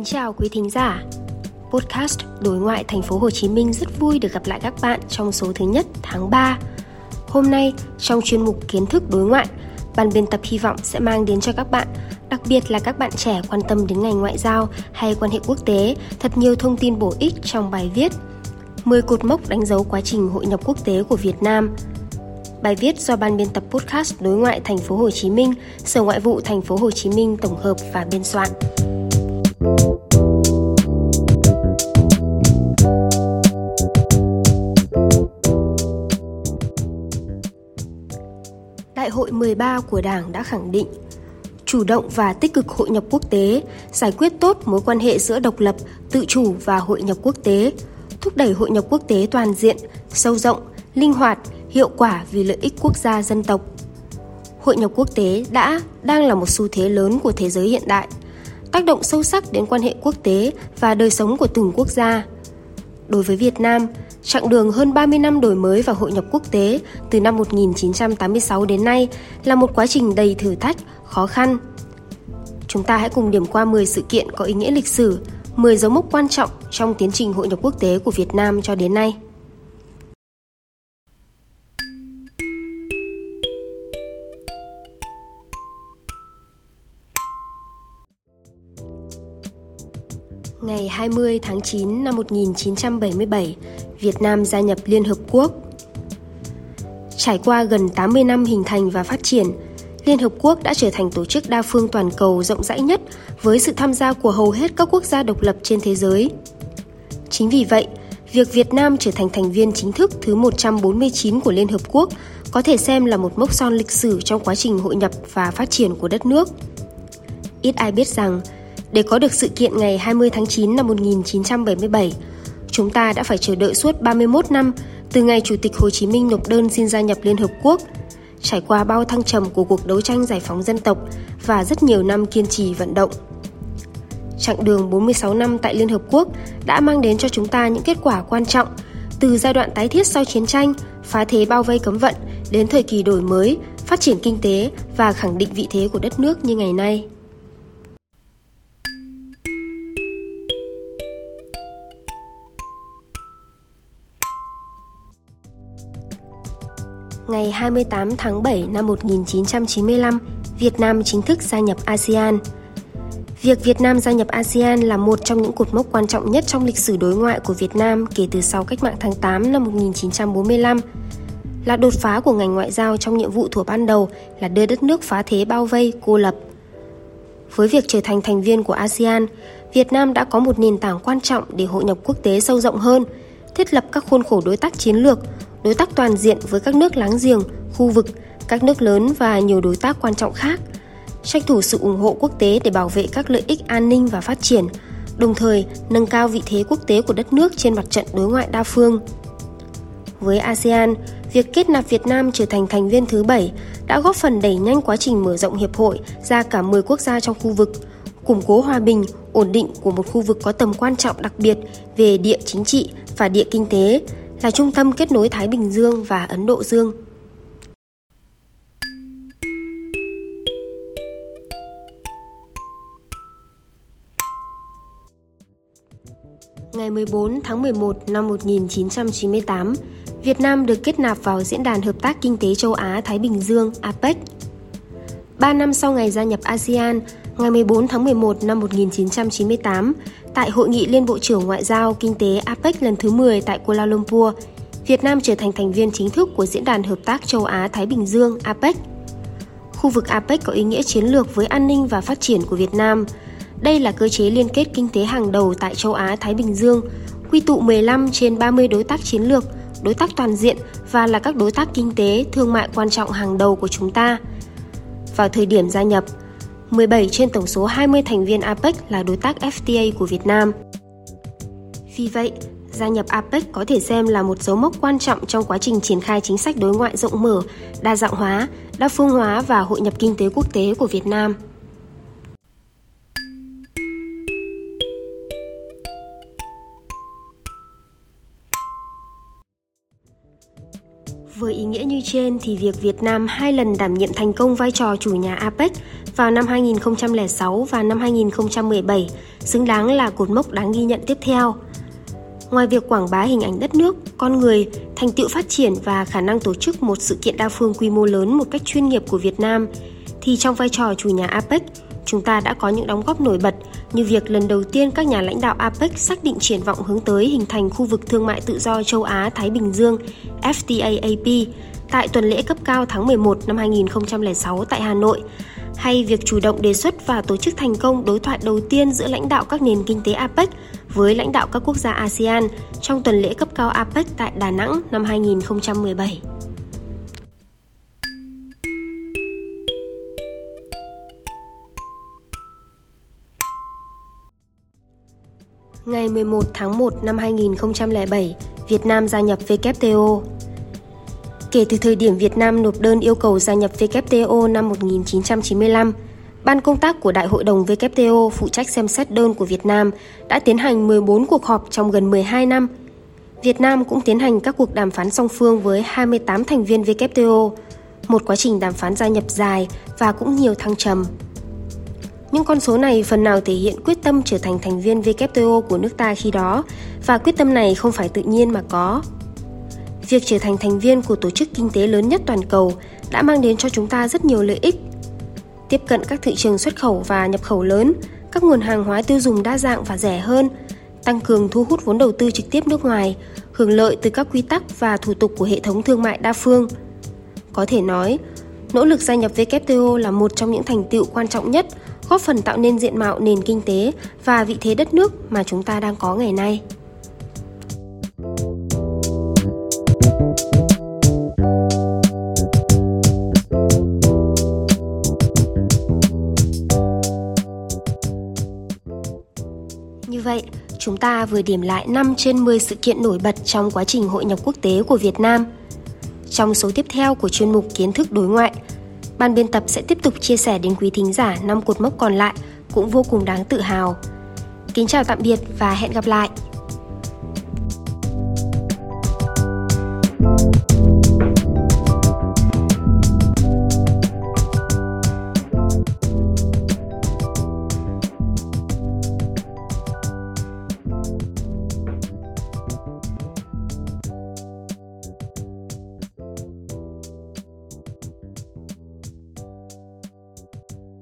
Kính chào quý thính giả. Podcast Đối ngoại thành phố Hồ Chí Minh rất vui được gặp lại các bạn trong số thứ nhất tháng 3. Hôm nay, trong chuyên mục Kiến thức đối ngoại, ban biên tập hy vọng sẽ mang đến cho các bạn, đặc biệt là các bạn trẻ quan tâm đến ngành ngoại giao hay quan hệ quốc tế, thật nhiều thông tin bổ ích trong bài viết 10 cột mốc đánh dấu quá trình hội nhập quốc tế của Việt Nam. Bài viết do ban biên tập podcast Đối ngoại thành phố Hồ Chí Minh, Sở Ngoại vụ thành phố Hồ Chí Minh tổng hợp và biên soạn. Đại hội 13 của Đảng đã khẳng định chủ động và tích cực hội nhập quốc tế, giải quyết tốt mối quan hệ giữa độc lập, tự chủ và hội nhập quốc tế, thúc đẩy hội nhập quốc tế toàn diện, sâu rộng, linh hoạt, hiệu quả vì lợi ích quốc gia dân tộc. Hội nhập quốc tế đã, đang là một xu thế lớn của thế giới hiện đại, tác động sâu sắc đến quan hệ quốc tế và đời sống của từng quốc gia. Đối với Việt Nam, chặng đường hơn 30 năm đổi mới và hội nhập quốc tế từ năm 1986 đến nay là một quá trình đầy thử thách, khó khăn. Chúng ta hãy cùng điểm qua 10 sự kiện có ý nghĩa lịch sử, 10 dấu mốc quan trọng trong tiến trình hội nhập quốc tế của Việt Nam cho đến nay. Ngày 20 tháng 9 năm 1977, Việt Nam gia nhập Liên Hợp Quốc. Trải qua gần 80 năm hình thành và phát triển, Liên Hợp Quốc đã trở thành tổ chức đa phương toàn cầu rộng rãi nhất với sự tham gia của hầu hết các quốc gia độc lập trên thế giới. Chính vì vậy, việc Việt Nam trở thành thành viên chính thức thứ 149 của Liên Hợp Quốc có thể xem là một mốc son lịch sử trong quá trình hội nhập và phát triển của đất nước. Ít ai biết rằng, để có được sự kiện ngày 20 tháng 9 năm 1977, chúng ta đã phải chờ đợi suốt 31 năm từ ngày Chủ tịch Hồ Chí Minh nộp đơn xin gia nhập Liên Hợp Quốc, trải qua bao thăng trầm của cuộc đấu tranh giải phóng dân tộc và rất nhiều năm kiên trì vận động. Chặng đường 46 năm tại Liên Hợp Quốc đã mang đến cho chúng ta những kết quả quan trọng từ giai đoạn tái thiết sau chiến tranh, phá thế bao vây cấm vận đến thời kỳ đổi mới, phát triển kinh tế và khẳng định vị thế của đất nước như ngày nay. Ngày 28 tháng 7 năm 1995, Việt Nam chính thức gia nhập ASEAN. Việc Việt Nam gia nhập ASEAN là một trong những cột mốc quan trọng nhất trong lịch sử đối ngoại của Việt Nam kể từ sau cách mạng tháng 8 năm 1945. Là đột phá của ngành ngoại giao trong nhiệm vụ thuộc ban đầu là đưa đất nước phá thế bao vây, cô lập. Với việc trở thành thành viên của ASEAN, Việt Nam đã có một nền tảng quan trọng để hội nhập quốc tế sâu rộng hơn, thiết lập các khuôn khổ đối tác chiến lược, đối tác toàn diện với các nước láng giềng, khu vực, các nước lớn và nhiều đối tác quan trọng khác, tranh thủ sự ủng hộ quốc tế để bảo vệ các lợi ích an ninh và phát triển, đồng thời nâng cao vị thế quốc tế của đất nước trên mặt trận đối ngoại đa phương. Với ASEAN, việc kết nạp Việt Nam trở thành thành viên thứ 7 đã góp phần đẩy nhanh quá trình mở rộng hiệp hội ra cả 10 quốc gia trong khu vực, củng cố hòa bình, ổn định của một khu vực có tầm quan trọng đặc biệt về địa chính trị và địa kinh tế, là trung tâm kết nối Thái Bình Dương và Ấn Độ Dương. Ngày 14 tháng 11 năm 1998, Việt Nam được kết nạp vào Diễn đàn Hợp tác Kinh tế Châu Á-Thái Bình Dương APEC. Ba năm sau ngày gia nhập ASEAN, ngày 14 tháng 11 năm 1998, tại Hội nghị Liên Bộ trưởng Ngoại giao Kinh tế APEC lần thứ 10 tại Kuala Lumpur, Việt Nam trở thành thành viên chính thức của Diễn đàn Hợp tác Châu Á-Thái Bình Dương APEC. Khu vực APEC có ý nghĩa chiến lược với an ninh và phát triển của Việt Nam. Đây là cơ chế liên kết kinh tế hàng đầu tại châu Á-Thái Bình Dương, quy tụ 15 trên 30 đối tác chiến lược, đối tác toàn diện và là các đối tác kinh tế, thương mại quan trọng hàng đầu của chúng ta. Vào thời điểm gia nhập, 17 trên tổng số 20 thành viên APEC là đối tác FTA của Việt Nam. Vì vậy, gia nhập APEC có thể xem là một dấu mốc quan trọng trong quá trình triển khai chính sách đối ngoại rộng mở, đa dạng hóa, đa phương hóa và hội nhập kinh tế quốc tế của Việt Nam. Với ý nghĩa như trên thì việc Việt Nam hai lần đảm nhiệm thành công vai trò chủ nhà APEC vào năm 2006 và năm 2017 xứng đáng là cột mốc đáng ghi nhận tiếp theo. Ngoài việc quảng bá hình ảnh đất nước, con người, thành tựu phát triển và khả năng tổ chức một sự kiện đa phương quy mô lớn một cách chuyên nghiệp của Việt Nam, thì trong vai trò chủ nhà APEC, chúng ta đã có những đóng góp nổi bật như việc lần đầu tiên các nhà lãnh đạo APEC xác định triển vọng hướng tới hình thành khu vực thương mại tự do châu Á-Thái Bình Dương FTAAP tại tuần lễ cấp cao tháng 11 năm 2006 tại Hà Nội, hay việc chủ động đề xuất và tổ chức thành công đối thoại đầu tiên giữa lãnh đạo các nền kinh tế APEC với lãnh đạo các quốc gia ASEAN trong tuần lễ cấp cao APEC tại Đà Nẵng năm 2017. Ngày 11 tháng 1 năm 2007, Việt Nam gia nhập WTO. Kể từ thời điểm Việt Nam nộp đơn yêu cầu gia nhập WTO năm 1995, Ban công tác của Đại hội đồng WTO phụ trách xem xét đơn của Việt Nam đã tiến hành 14 cuộc họp trong gần 12 năm. Việt Nam cũng tiến hành các cuộc đàm phán song phương với 28 thành viên WTO, một quá trình đàm phán gia nhập dài và cũng nhiều thăng trầm. Những con số này phần nào thể hiện quyết tâm trở thành thành viên WTO của nước ta khi đó và quyết tâm này không phải tự nhiên mà có. Việc trở thành thành viên của tổ chức kinh tế lớn nhất toàn cầu đã mang đến cho chúng ta rất nhiều lợi ích. Tiếp cận các thị trường xuất khẩu và nhập khẩu lớn, các nguồn hàng hóa tiêu dùng đa dạng và rẻ hơn, tăng cường thu hút vốn đầu tư trực tiếp nước ngoài, hưởng lợi từ các quy tắc và thủ tục của hệ thống thương mại đa phương. Có thể nói, nỗ lực gia nhập WTO là một trong những thành tựu quan trọng nhất góp phần tạo nên diện mạo nền kinh tế và vị thế đất nước mà chúng ta đang có ngày nay. Như vậy, chúng ta vừa điểm lại 5 trên 10 sự kiện nổi bật trong quá trình hội nhập quốc tế của Việt Nam. Trong số tiếp theo của chuyên mục Kiến thức đối ngoại, ban biên tập sẽ tiếp tục chia sẻ đến quý thính giả năm cột mốc còn lại cũng vô cùng đáng tự hào. Kính chào tạm biệt và hẹn gặp lại!